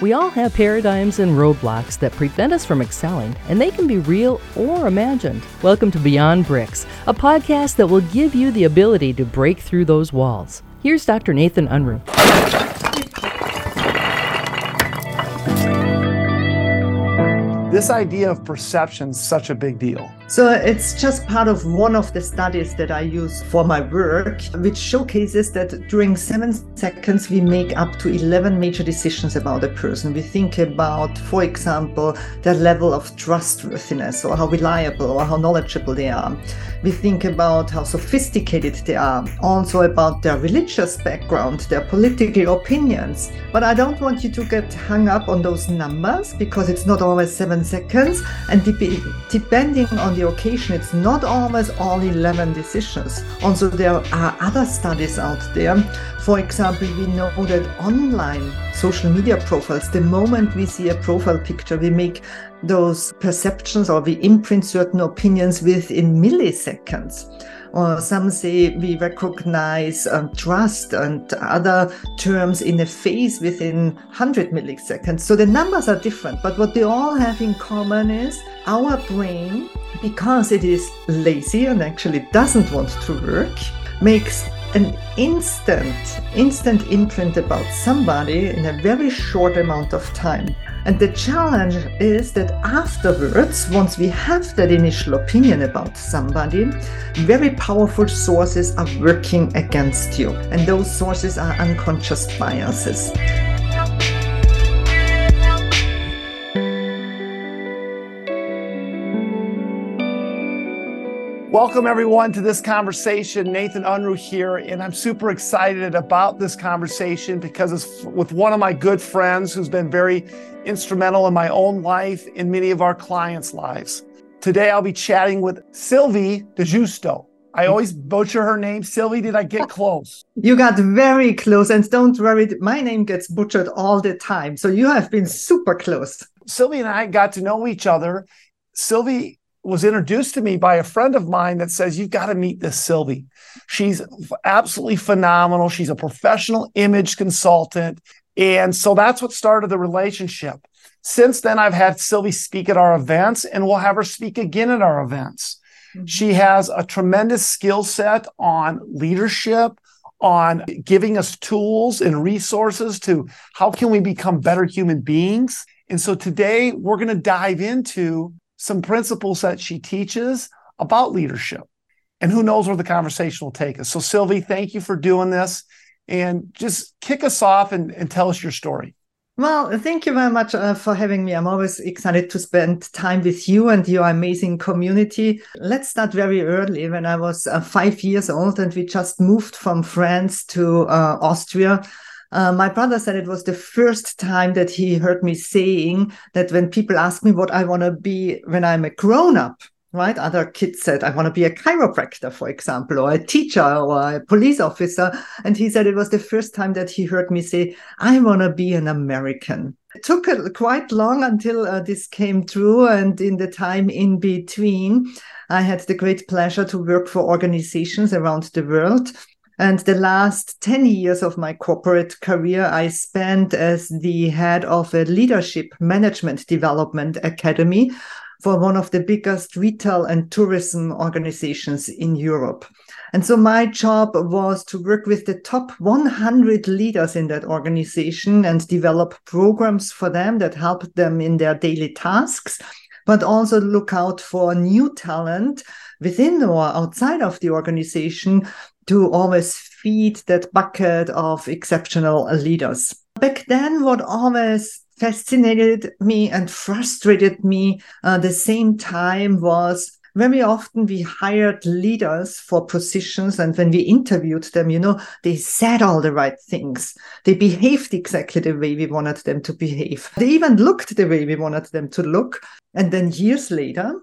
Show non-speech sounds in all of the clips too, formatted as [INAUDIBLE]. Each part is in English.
We all have paradigms and roadblocks that prevent us from excelling, and they can be real or imagined. Welcome to Beyond Bricks, a podcast that will give you the ability to break through those walls. Here's Dr. Nathan Unruh. This idea of perception is such a big deal. So it's just part of one of the studies that I use for my work, which showcases that during seven seconds, we make up to 11 major decisions about a person. We think about, for example, their level of trustworthiness or how reliable or how knowledgeable they are. We think about how sophisticated they are, also about their religious background, their political opinions. But I don't want you to get hung up on those numbers because it's not always seven seconds. And de- depending on the occasion, it's not always all 11 decisions. Also, there are other studies out there. For example, we know that online social media profiles, the moment we see a profile picture, we make those perceptions or we imprint certain opinions within milliseconds or some say we recognize um, trust and other terms in a face within 100 milliseconds. So the numbers are different, but what they all have in common is our brain, because it is lazy and actually doesn't want to work, makes an instant, instant imprint about somebody in a very short amount of time. And the challenge is that afterwards, once we have that initial opinion about somebody, very powerful sources are working against you. And those sources are unconscious biases. Welcome, everyone, to this conversation. Nathan Unruh here, and I'm super excited about this conversation because it's with one of my good friends who's been very instrumental in my own life, in many of our clients' lives. Today, I'll be chatting with Sylvie Di Giusto. I always butcher her name. Sylvie, did I get [LAUGHS] close? You got very close, and don't worry, my name gets butchered all the time. So you have been super close. Sylvie and I got to know each other. Sylvie was introduced to me by a friend of mine that says, You've got to meet this Sylvie. She's absolutely phenomenal. She's a professional image consultant. And so that's what started the relationship. Since then, I've had Sylvie speak at our events, and we'll have her speak again at our events. Mm-hmm. She has a tremendous skill set on leadership, on giving us tools and resources to how can we become better human beings. And so today we're going to dive into some principles that she teaches about leadership. And who knows where the conversation will take us. So, Sylvie, thank you for doing this and just kick us off and, and tell us your story. Well, thank you very much uh, for having me. I'm always excited to spend time with you and your amazing community. Let's start very early. When I was uh, five years old and we just moved from France to uh, Austria, uh, my brother said it was the first time that he heard me saying that when people ask me what I want to be when I'm a grown up, right? Other kids said, I want to be a chiropractor, for example, or a teacher or a police officer. And he said it was the first time that he heard me say, I want to be an American. It took quite long until uh, this came true. And in the time in between, I had the great pleasure to work for organizations around the world. And the last 10 years of my corporate career, I spent as the head of a leadership management development academy for one of the biggest retail and tourism organizations in Europe. And so my job was to work with the top 100 leaders in that organization and develop programs for them that help them in their daily tasks, but also look out for new talent within or outside of the organization to always feed that bucket of exceptional leaders. Back then, what always fascinated me and frustrated me at uh, the same time was very often we hired leaders for positions and when we interviewed them you know they said all the right things. They behaved exactly the way we wanted them to behave. They even looked the way we wanted them to look. And then years later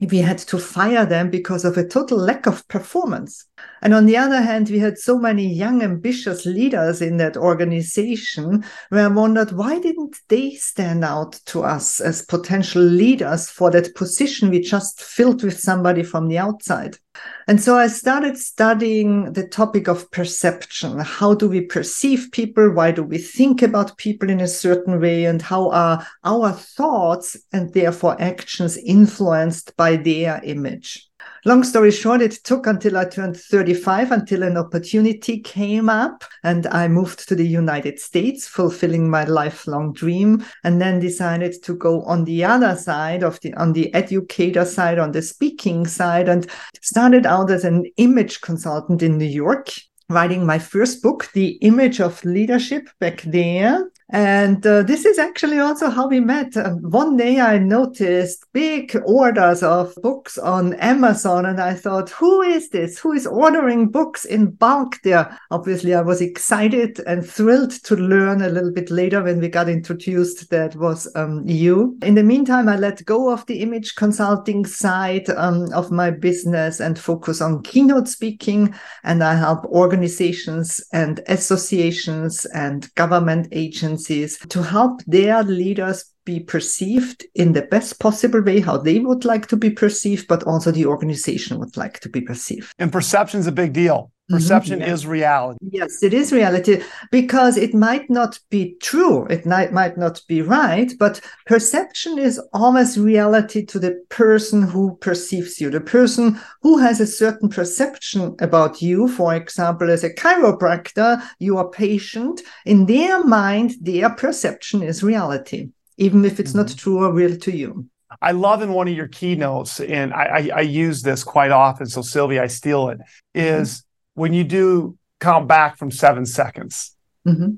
we had to fire them because of a total lack of performance. And on the other hand, we had so many young, ambitious leaders in that organization where I wondered why didn't they stand out to us as potential leaders for that position we just filled with somebody from the outside? And so I started studying the topic of perception. How do we perceive people? Why do we think about people in a certain way? And how are our thoughts and therefore actions influenced by their image? Long story short, it took until I turned 35 until an opportunity came up and I moved to the United States, fulfilling my lifelong dream, and then decided to go on the other side of the, on the educator side, on the speaking side, and started out as an image consultant in New York writing my first book, The Image of Leadership, back there. And uh, this is actually also how we met. Uh, one day I noticed big orders of books on Amazon, and I thought, who is this? Who is ordering books in bulk there? Obviously, I was excited and thrilled to learn a little bit later when we got introduced that was um, you. In the meantime, I let go of the image consulting side um, of my business and focus on keynote speaking, and I help organizations and associations and government agents agencies to help their leaders be perceived in the best possible way, how they would like to be perceived, but also the organization would like to be perceived. And perception is a big deal. Perception mm-hmm. is reality. Yes, it is reality because it might not be true. It might, might not be right, but perception is always reality to the person who perceives you, the person who has a certain perception about you. For example, as a chiropractor, your patient, in their mind, their perception is reality, even if it's mm-hmm. not true or real to you. I love in one of your keynotes, and I, I, I use this quite often. So Sylvia, I steal it. Is mm-hmm when you do count back from seven seconds. Mm-hmm.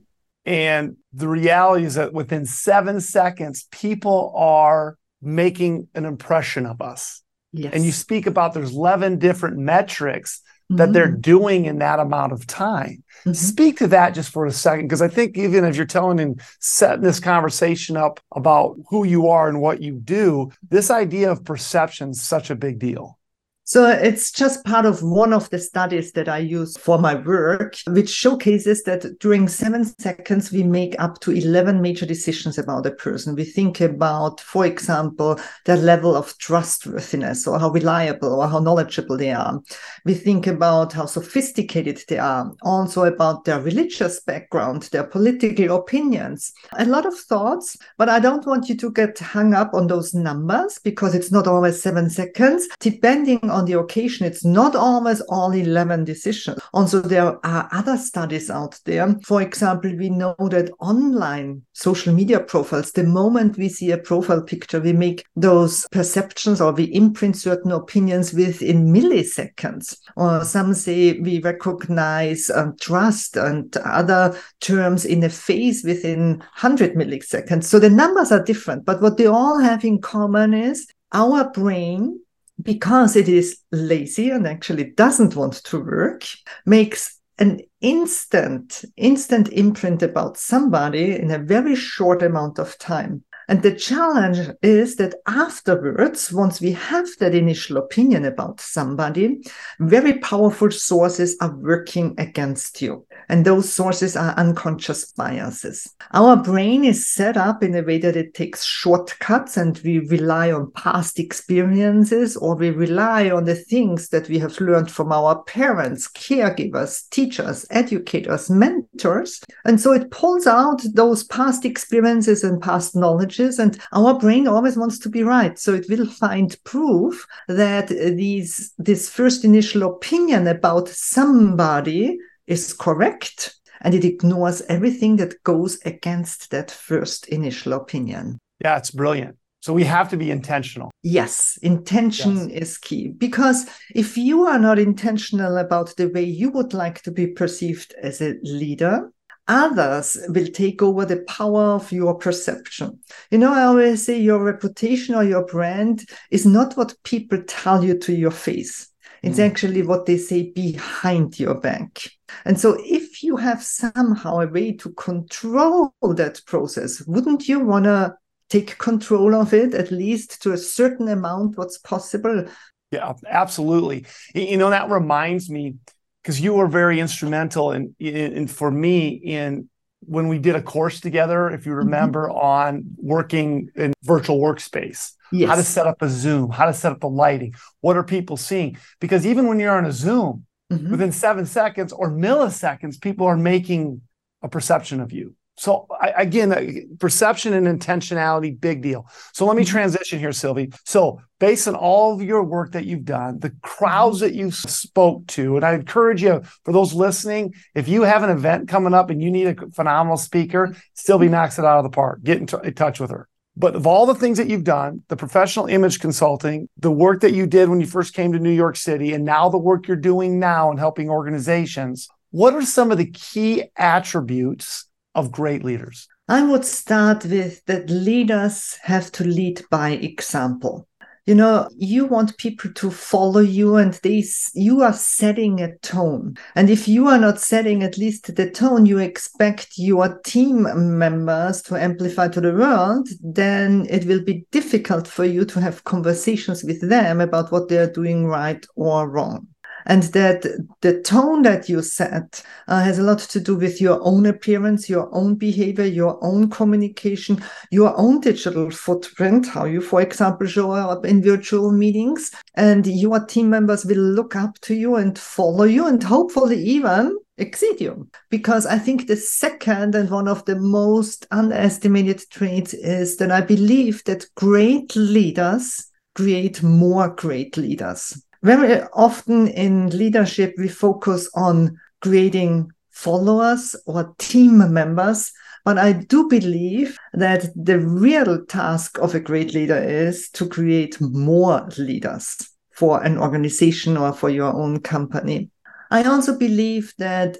And the reality is that within seven seconds, people are making an impression of us. Yes. And you speak about there's 11 different metrics mm-hmm. that they're doing in that amount of time. Mm-hmm. Speak to that just for a second, because I think even if you're telling and setting this conversation up about who you are and what you do, this idea of perception is such a big deal. So it's just part of one of the studies that I use for my work, which showcases that during seven seconds, we make up to 11 major decisions about a person. We think about, for example, their level of trustworthiness or how reliable or how knowledgeable they are. We think about how sophisticated they are, also about their religious background, their political opinions. A lot of thoughts, but I don't want you to get hung up on those numbers because it's not always seven seconds, depending on the occasion, it's not always all 11 decisions. Also, there are other studies out there. For example, we know that online social media profiles, the moment we see a profile picture, we make those perceptions or we imprint certain opinions within milliseconds. Or some say we recognize um, trust and other terms in a face within 100 milliseconds. So the numbers are different, but what they all have in common is our brain because it is lazy and actually doesn't want to work, makes an instant, instant imprint about somebody in a very short amount of time. And the challenge is that afterwards, once we have that initial opinion about somebody, very powerful sources are working against you. And those sources are unconscious biases. Our brain is set up in a way that it takes shortcuts and we rely on past experiences or we rely on the things that we have learned from our parents, caregivers, teachers, educators, mentors. And so it pulls out those past experiences and past knowledge and our brain always wants to be right so it will find proof that these this first initial opinion about somebody is correct and it ignores everything that goes against that first initial opinion yeah it's brilliant so we have to be intentional. Yes, intention yes. is key because if you are not intentional about the way you would like to be perceived as a leader, others will take over the power of your perception. You know, I always say your reputation or your brand is not what people tell you to your face. It's mm. actually what they say behind your back. And so, if you have somehow a way to control that process, wouldn't you want to take control of it, at least to a certain amount, what's possible? Yeah, absolutely. You know, that reminds me because you were very instrumental in, in, in, for me in when we did a course together, if you Mm-hmm. remember, on working in virtual workspace, Yes. how to set up a Zoom, how to set up the lighting, what are people seeing? Because even when you're on a Zoom, Mhm. within seven seconds or milliseconds, people are making a perception of you. So I, again, uh, perception and intentionality, big deal. So let me Mhm. transition here, Sylvie. So based on all of your work that you've done, the crowds that you spoke to, and I encourage you for those listening, if you have an event coming up and you need a phenomenal speaker, Sylvie knocks it out of the park. Get in, t- in touch with her. But of all the things that you've done, the professional image consulting, the work that you did when you first came to New York City, and now the work you're doing now in helping organizations, what are some of the key attributes of great leaders? I would start with that leaders have to lead by example. You know, you want people to follow you and they you are setting a tone. And if you are not setting at least the tone you expect your team members to amplify to the world, then it will be difficult for you to have conversations with them about what they are doing right or wrong and that the tone that you set uh, has a lot to do with your own appearance, your own behavior, your own communication, your own digital footprint, how you, for example, show up in virtual meetings, and your team members will look up to you and follow you and hopefully even exceed you. Because I think the second and one of the most underestimated traits is that I believe that great leaders create more great leaders very often in leadership, we focus on creating followers or team members. But I do believe that the real task of a great leader is to create more leaders for an organization or for your own company. I also believe that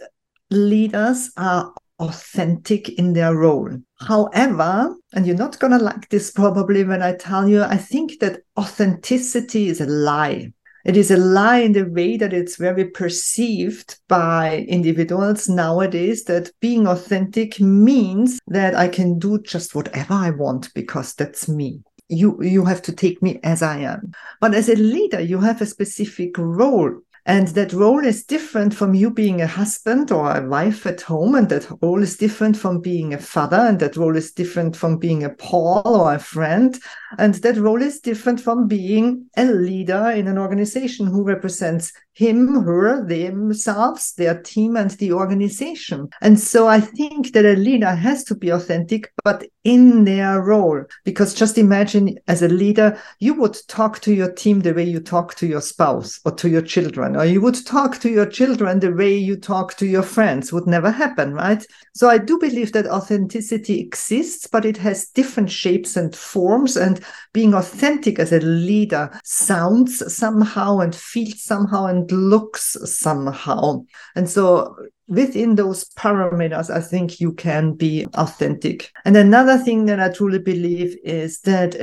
leaders are authentic in their role. However, and you're not going to like this probably when I tell you, I think that authenticity is a lie. It is a lie in the way that it's very perceived by individuals nowadays that being authentic means that I can do just whatever I want because that's me. You, you have to take me as I am. But as a leader, you have a specific role. And that role is different from you being a husband or a wife at home. And that role is different from being a father. And that role is different from being a Paul or a friend. And that role is different from being a leader in an organization who represents him, her, themselves, their team, and the organization. And so I think that a leader has to be authentic, but in their role. Because just imagine as a leader, you would talk to your team the way you talk to your spouse or to your children, or you would talk to your children the way you talk to your friends. Would never happen, right? So I do believe that authenticity exists, but it has different shapes and forms. And being authentic as a leader sounds somehow and feels somehow and looks somehow. And so within those parameters, I think you can be authentic. And another thing that I truly believe is that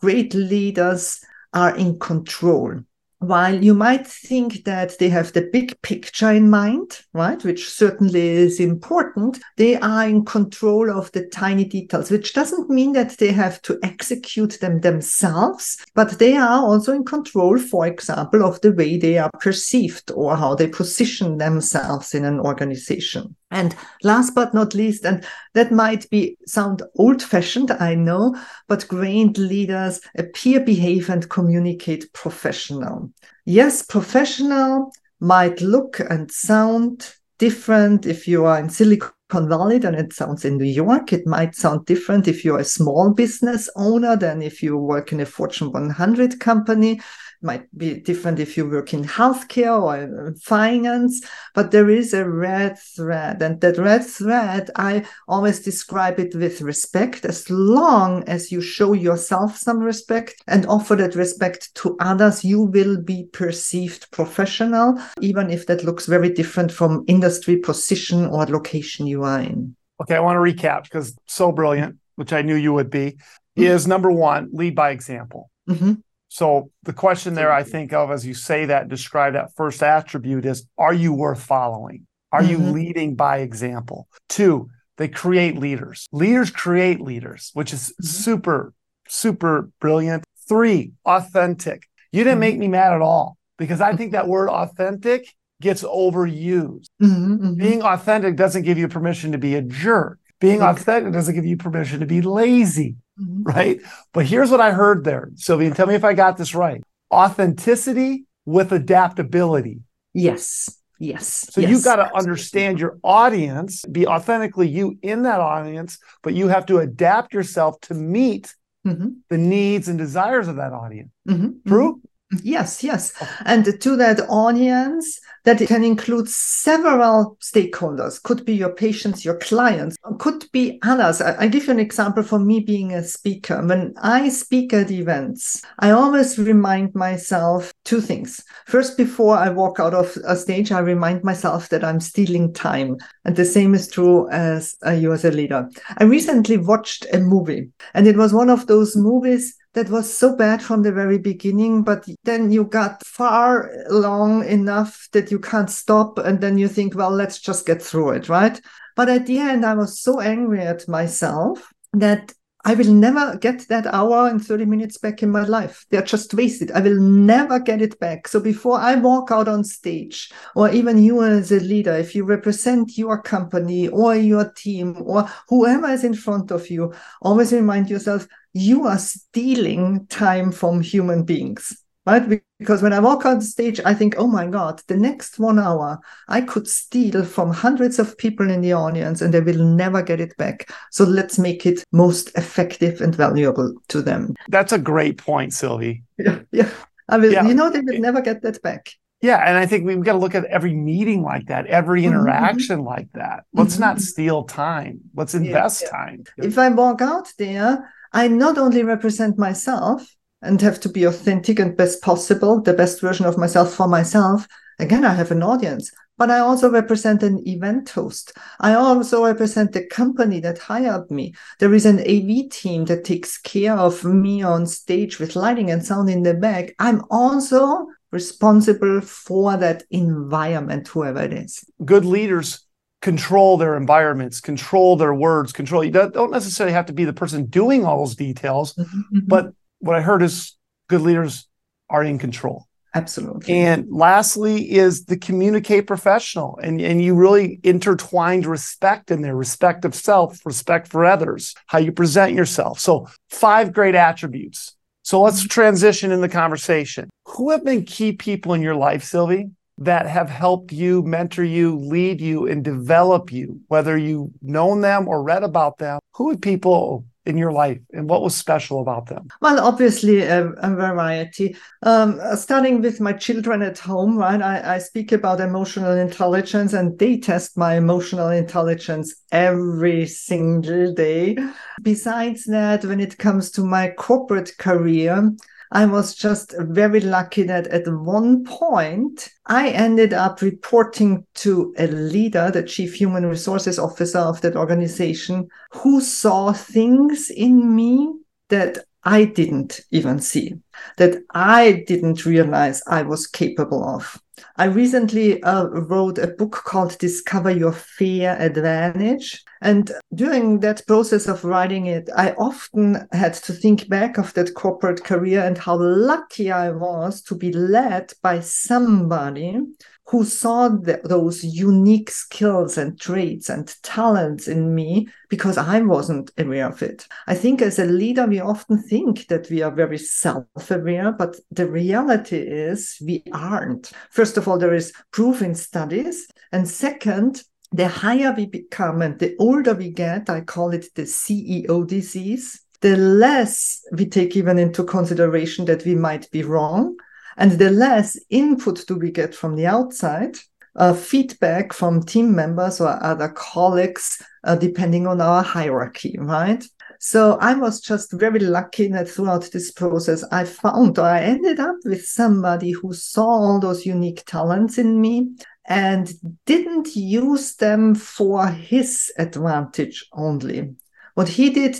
great leaders are in control while you might think that they have the big picture in mind, right, which certainly is important, they are in control of the tiny details, which doesn't mean that they have to execute them themselves, but they are also in control, for example, of the way they are perceived or how they position themselves in an organization. And last but not least, and that might be sound old fashioned, I know, but great leaders appear, behave, and communicate professional. Yes, professional might look and sound different if you are in Silicon Valley than it sounds in New York. It might sound different if you're a small business owner than if you work in a Fortune 100 company might be different if you work in healthcare or finance, but there is a red thread. And that red thread, I always describe it with respect. As long as you show yourself some respect and offer that respect to others, you will be perceived professional, even if that looks very different from industry position or location you are in. Okay, I want to recap because so brilliant, which I knew you would be, mm-hmm. is number one, lead by example. Mm-hmm. So the question there I think of as you say that, describe that first attribute is are you worth following? Are mm-hmm. you leading by example? Two, they create leaders. Leaders create leaders, which is mm-hmm. super, super brilliant. Three, authentic. You didn't make me mad at all because I think that word authentic gets overused. Mhm, mhm. Being authentic doesn't give you permission to be a jerk. Being Okay. authentic doesn't give you permission to be lazy, Mhm. right? But here's what I heard there, Sylvia, and tell me if I got this right. Authenticity with adaptability. Yes. Yes. So yes, you've got to understand your audience, be authentically you in that audience, but you have to adapt yourself to meet Mhm, the needs and desires of that audience. mhm, True? Yes, yes. And to that audience, that can include several stakeholders, could be your patients, your clients, could be others. I, I give you an example for me being a speaker. When I speak at events, I always remind myself two things. First, before I walk out of a stage, I remind myself that I'm stealing time. And the same is true as uh, you as a leader. I recently watched a movie, and it was one of those movies that was so bad from the very beginning, but then you got far long enough that you can't stop. And then you think, well, let's just get through it, right? But at the end, I was so angry at myself that I will never get that hour and 30 minutes back in my life. They're just wasted. I will never get it back. So before I walk out on stage, or even you as a leader, if you represent your company or your team or whoever is in front of you, always remind yourself you are stealing time from human beings. Right? Because when I walk on stage, I think, oh my God, the next one hour I could steal from hundreds of people in the audience and they will never get it back. So let's make it most effective and valuable to them. That's a great point, Sylvie. Yeah. Yeah. I will, Yeah. you know, they will never get that back. Yeah, and I think we've got to look at every meeting like that, every Mhm, interaction like that. Let's Mhm. not steal time. Let's invest yeah. time. If I walk out there, I not only represent myself and have to be authentic and best possible, the best version of myself for myself. Again, I have an audience, but I also represent an event host. I also represent the company that hired me. There is an AV team that takes care of me on stage with lighting and sound in the back. I'm also responsible for that environment, whoever it is. Good leaders control their environments, control their words, control. You don't don't necessarily have to be the person doing all those details, mm-hmm, mm-hmm. but what I heard is good leaders are in control. absolutely. And lastly is the communicate professional. And, and you really intertwined respect in there, respect of self, respect for others, how you present yourself. So five great attributes. So let's mm-hmm. transition in the conversation. Who have been key people in your life, Sylvie, that have helped you, mentor you, lead you, and develop you, whether you've known them or read about them? Who are people in your life and what was special about them? Well, obviously, a, a variety. Um, starting with my children at home, right? I, I speak about emotional intelligence and they test my emotional intelligence every single day. Besides that, when it comes to my corporate career, I was just very lucky that at one point I ended up reporting to a leader, the chief human resources officer of that organization, who saw things in me that I didn't even see, that I didn't realize I was capable of. I recently uh, wrote a book called Discover Your Fair Advantage. And during that process of writing it, I often had to think back of that corporate career and how lucky I was to be led by somebody who saw th- those unique skills and traits and talents in me because I wasn't aware of it. I think as a leader, we often think that we are very self aware, but the reality is we aren't. First of all, there is proof in studies. And second, the higher we become and the older we get, I call it the CEO disease, the less we take even into consideration that we might be wrong and the less input do we get from the outside, uh, feedback from team members or other colleagues, uh, depending on our hierarchy, right? So I was just very lucky that throughout this process, I found or I ended up with somebody who saw all those unique talents in me and didn't use them for his advantage only. What he did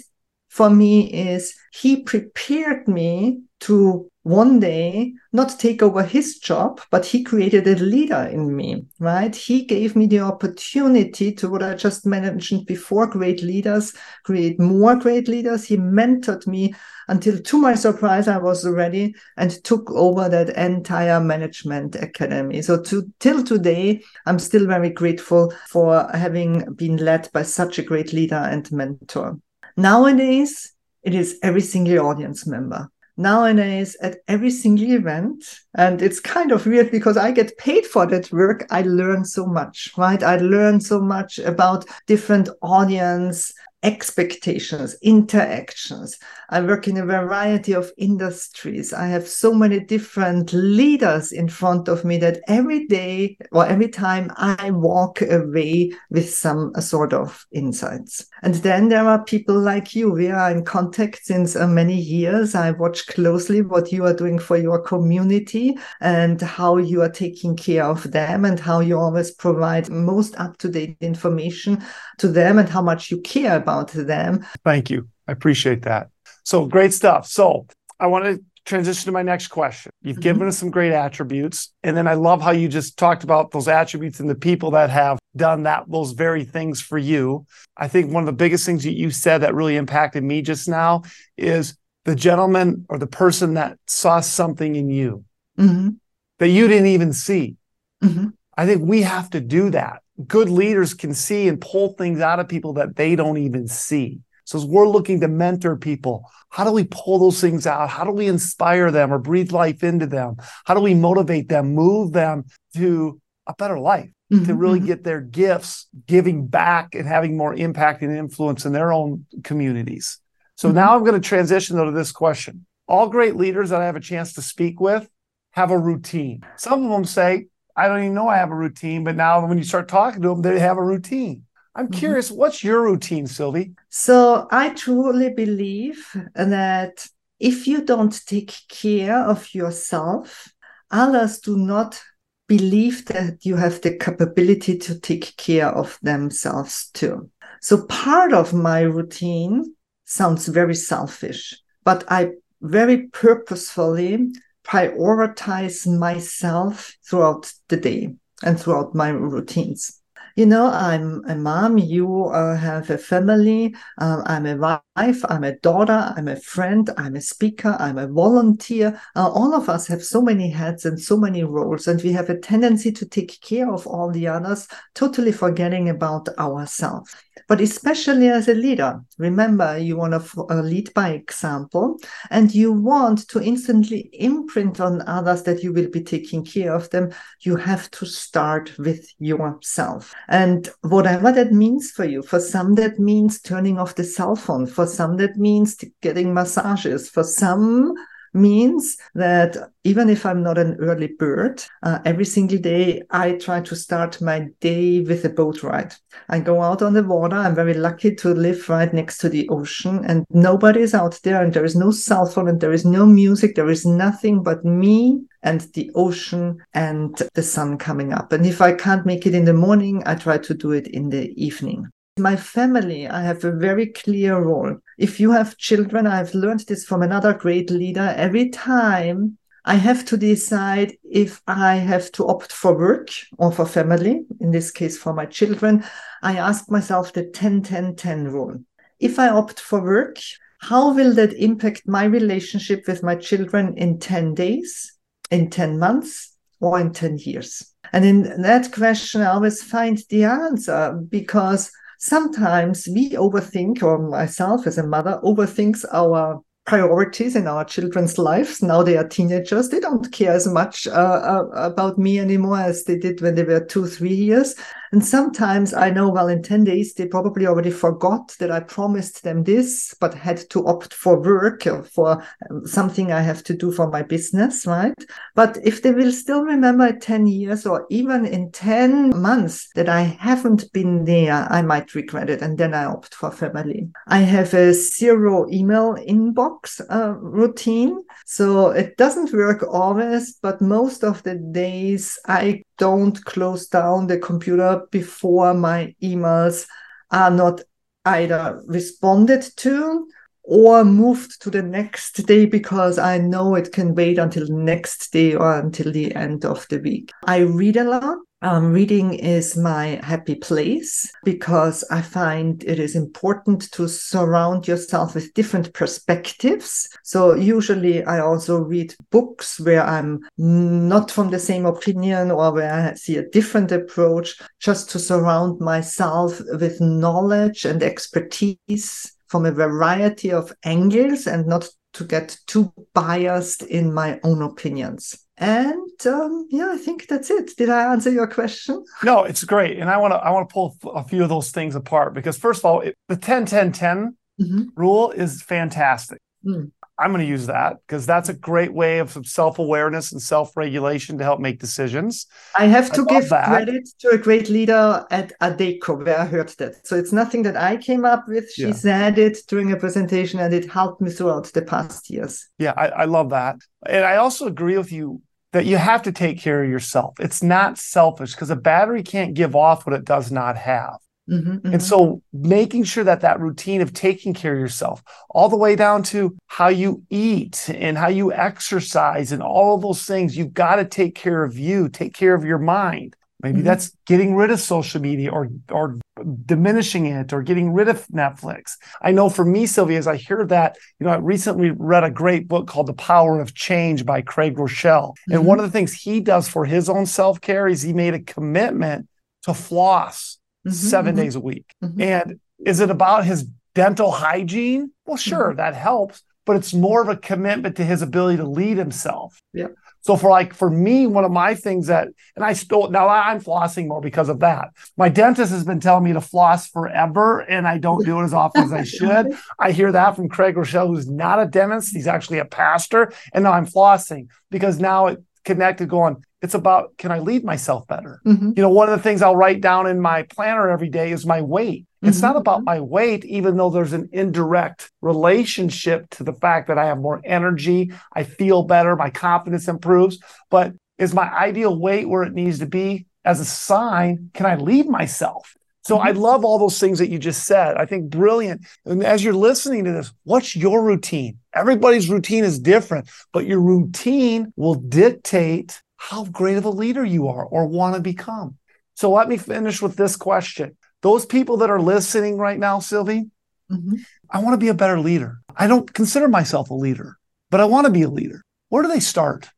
for me is he prepared me to one day not take over his job, but he created a leader in me, right? He gave me the opportunity to what I just mentioned before great leaders, create more great leaders. He mentored me until, to my surprise, I was ready and took over that entire management academy. So, to, till today, I'm still very grateful for having been led by such a great leader and mentor. Nowadays, it is every single audience member nowadays at every single event. And it's kind of weird because I get paid for that work. I learn so much, right? I learn so much about different audience expectations, interactions. I work in a variety of industries. I have so many different leaders in front of me that every day or every time I walk away with some sort of insights. And then there are people like you. We are in contact since uh, many years. I watch closely what you are doing for your community and how you are taking care of them and how you always provide most up to date information to them and how much you care about them. Thank you. I appreciate that. So great stuff. So I want to transition to my next question. You've mm-hmm. given us some great attributes. And then I love how you just talked about those attributes and the people that have done that, those very things for you. I think one of the biggest things that you said that really impacted me just now is the gentleman or the person that saw something in you mm-hmm. that you didn't even see. Mm-hmm. I think we have to do that. Good leaders can see and pull things out of people that they don't even see. So as we're looking to mentor people, how do we pull those things out? How do we inspire them or breathe life into them? How do we motivate them, move them to a better life? Mm-hmm, to really mm-hmm. get their gifts giving back and having more impact and influence in their own communities. So mm-hmm. now I'm going to transition though to this question. All great leaders that I have a chance to speak with have a routine. Some of them say, I don't even know I have a routine, but now when you start talking to them, they have a routine. I'm mm-hmm. curious, mm-hmm. what's your routine, Sylvie? So I truly believe that if you don't take care of yourself, others do not believe that you have the capability to take care of themselves too. So part of my routine sounds very selfish, but I very purposefully prioritize myself throughout the day and throughout my routines you know, I'm a mom, you uh, have a family, uh, I'm a wife, I'm a daughter, I'm a friend, I'm a speaker, I'm a volunteer. Uh, all of us have so many hats and so many roles, and we have a tendency to take care of all the others, totally forgetting about ourselves. But especially as a leader, remember you want to uh, lead by example and you want to instantly imprint on others that you will be taking care of them. You have to start with yourself. And whatever that means for you, for some, that means turning off the cell phone. For some, that means getting massages. For some, means that even if I'm not an early bird, uh, every single day I try to start my day with a boat ride. I go out on the water. I'm very lucky to live right next to the ocean and nobody is out there and there is no cell phone and there is no music. There is nothing but me and the ocean and the sun coming up. And if I can't make it in the morning, I try to do it in the evening my family, I have a very clear role. If you have children, I've learned this from another great leader. Every time I have to decide if I have to opt for work or for family, in this case for my children, I ask myself the 10 10 10 rule. If I opt for work, how will that impact my relationship with my children in 10 days, in 10 months, or in 10 years? And in that question, I always find the answer because sometimes we overthink, or myself as a mother overthinks our priorities in our children's lives. Now they are teenagers. They don't care as much uh, uh, about me anymore as they did when they were two, three years. And sometimes I know, well, in 10 days, they probably already forgot that I promised them this, but had to opt for work or for um, something I have to do for my business, right? But if they will still remember 10 years or even in 10 months that I haven't been there, I might regret it. And then I opt for family. I have a zero email inbox uh, routine. So it doesn't work always, but most of the days I don't close down the computer before my emails are not either responded to or moved to the next day because I know it can wait until next day or until the end of the week. I read a lot. Um, reading is my happy place because I find it is important to surround yourself with different perspectives. So, usually, I also read books where I'm not from the same opinion or where I see a different approach, just to surround myself with knowledge and expertise from a variety of angles and not to get too biased in my own opinions. And um, yeah, I think that's it. Did I answer your question? [LAUGHS] No, it's great, and I want to I want to pull a few of those things apart because first of all, it, the 10 10 10 mm-hmm. rule is fantastic. Mm. I'm going to use that because that's a great way of self awareness and self regulation to help make decisions. I have to I give that. credit to a great leader at Adecco where I heard that. So it's nothing that I came up with. She yeah. said it during a presentation and it helped me throughout the past years. Yeah, I, I love that. And I also agree with you that you have to take care of yourself. It's not selfish because a battery can't give off what it does not have. Mm-hmm, mm-hmm. And so making sure that that routine of taking care of yourself, all the way down to how you eat and how you exercise and all of those things, you've got to take care of you, take care of your mind. Maybe mm-hmm. that's getting rid of social media or or diminishing it or getting rid of Netflix. I know for me, Sylvia, as I hear that, you know, I recently read a great book called The Power of Change by Craig Groeschel. Mm-hmm. And one of the things he does for his own self-care is he made a commitment to floss mm-hmm, 7 mm-hmm. days a week. Mm-hmm. And is it about his dental hygiene? Well, sure, mm-hmm. that helps, but it's more of a commitment to his ability to lead himself. Yeah. So for like for me, one of my things that, and I still now I'm flossing more because of that. My dentist has been telling me to floss forever, and I don't do it as often as I [LAUGHS] should. I hear that from Craig Groeschel, who's not a dentist; he's actually a pastor, and now I'm flossing because now it connected going it's about can i lead myself better mm-hmm. you know one of the things i'll write down in my planner every day is my weight it's mm-hmm. not about my weight even though there's an indirect relationship to the fact that i have more energy i feel better my confidence improves but is my ideal weight where it needs to be as a sign can i lead myself so I mm-hmm. love all those things that you just said. I think brilliant. And as you're listening to this, what's your routine? Everybody's routine is different, but your routine will dictate how great of a leader you are or want to become. So let me finish with this question. Those people that are listening right now, Sylvie, mm-hmm. I want to be a better leader. I don't consider myself a leader, but I want to be a leader. Where do they start?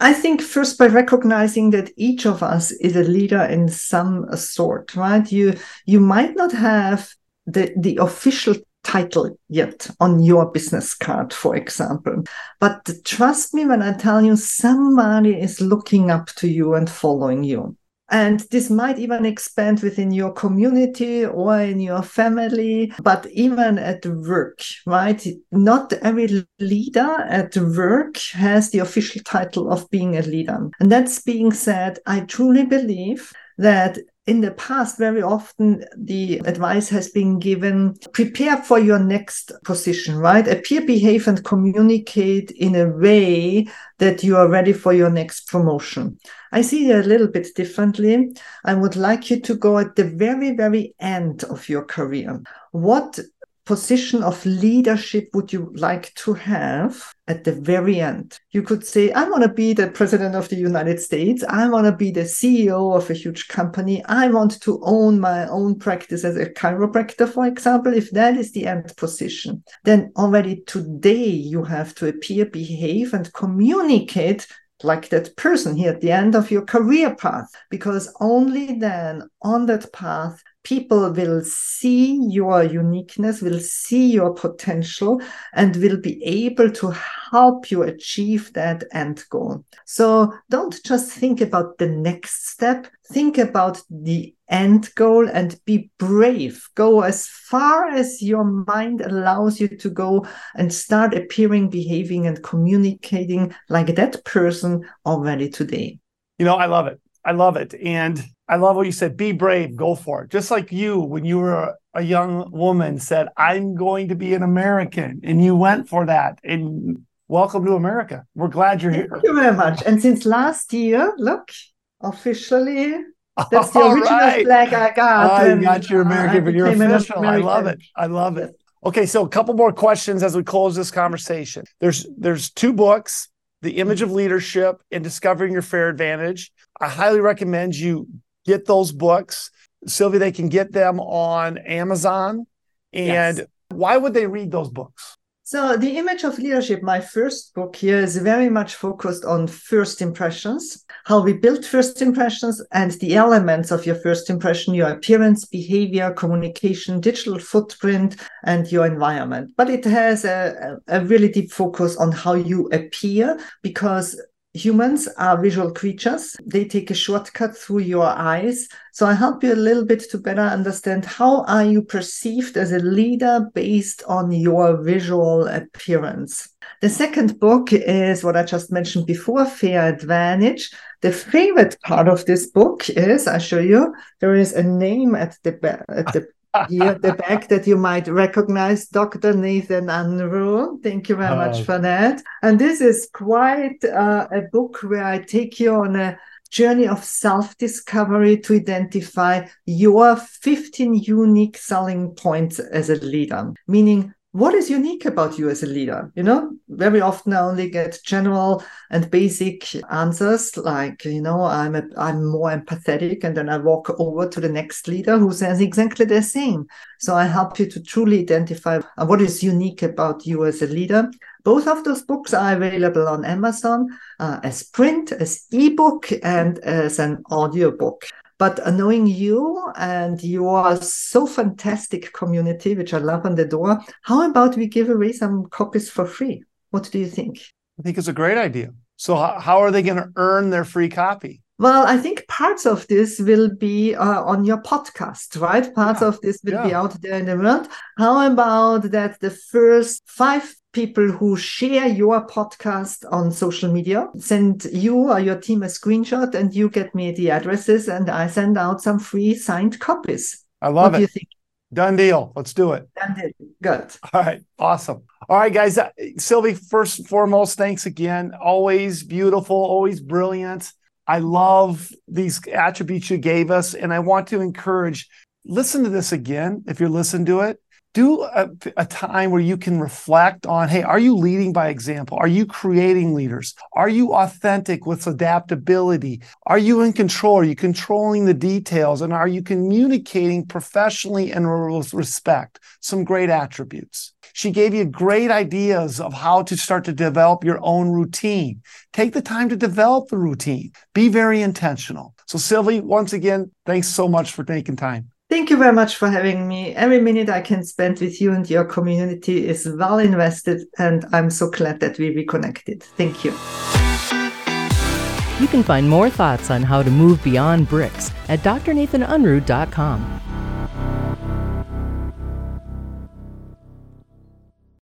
I think first by recognizing that each of us is a leader in some sort, right? You you might not have the the official title yet on your business card, for example. But trust me when I tell you, somebody is looking up to you and following you. And this might even expand within your community or in your family, but even at work, right? Not every leader at work has the official title of being a leader. And that's being said, I truly believe that in the past, very often the advice has been given prepare for your next position, right? Appear, behave, and communicate in a way that you are ready for your next promotion. I see it a little bit differently. I would like you to go at the very, very end of your career. What position of leadership would you like to have at the very end? You could say, I want to be the president of the United States. I want to be the CEO of a huge company. I want to own my own practice as a chiropractor, for example. If that is the end position, then already today you have to appear, behave, and communicate like that person here at the end of your career path, because only then on that path people will see your uniqueness, will see your potential, and will be able to help you achieve that end goal. So don't just think about the next step, think about the end goal and be brave. Go as far as your mind allows you to go and start appearing, behaving, and communicating like that person already today. You know, I love it. I love it. And I love what you said. Be brave, go for it. Just like you, when you were a young woman, said, I'm going to be an American. And you went for that. And welcome to America. We're glad you're here. Thank you very much. And since last year, look, officially, that's the [LAUGHS] original right. flag I got. Oh, you got your American, but you're official. I love it. I love it. Okay, so a couple more questions as we close this conversation. There's there's two books, The Image of Leadership and Discovering Your Fair Advantage. I highly recommend you get those books. Sylvia, they can get them on Amazon. And yes. why would they read those books? So, The Image of Leadership, my first book here, is very much focused on first impressions, how we build first impressions, and the elements of your first impression your appearance, behavior, communication, digital footprint, and your environment. But it has a, a really deep focus on how you appear because humans are visual creatures. They take a shortcut through your eyes. So I help you a little bit to better understand how are you perceived as a leader based on your visual appearance. The second book is what I just mentioned before, Fair Advantage. The favorite part of this book is, I show you, there is a name at the, at the here the back that you might recognize Dr. Nathan Unruh. Thank you very much for that. And this is quite uh, a book where I take you on a journey of self discovery to identify your 15 unique selling points as a leader, meaning what is unique about you as a leader? You know, very often I only get general and basic answers like, you know, I'm a, I'm more empathetic, and then I walk over to the next leader who says exactly the same. So I help you to truly identify what is unique about you as a leader. Both of those books are available on Amazon uh, as print, as ebook, and as an audiobook. But knowing you and your so fantastic community, which I love on the door, how about we give away some copies for free? What do you think? I think it's a great idea. So, how are they going to earn their free copy? Well, I think parts of this will be uh, on your podcast, right? Parts yeah. of this will yeah. be out there in the world. How about that the first five people who share your podcast on social media send you or your team a screenshot and you get me the addresses and I send out some free signed copies. I love what it. Do you think? Done deal. Let's do it. Done deal. Good. All right. Awesome. All right, guys. Uh, Sylvie, first and foremost, thanks again. Always beautiful, always brilliant. I love these attributes you gave us. And I want to encourage listen to this again if you're listening to it do a, a, time where you can reflect on hey are you leading by example? Are you creating leaders? Are you authentic with adaptability? Are you in control? Are you controlling the details? And are you communicating professionally and with respect? Some great attributes. She gave you great ideas of how to start to develop your own routine. Take the time to develop the routine. Be very intentional. So sylvie once again thanks so much for taking time Thank you very much for having me. Every minute I can spend with you and your community is well invested, and I'm so glad that we reconnected. Thank you. You can find more thoughts on how to move beyond bricks at drnathanunruh.com.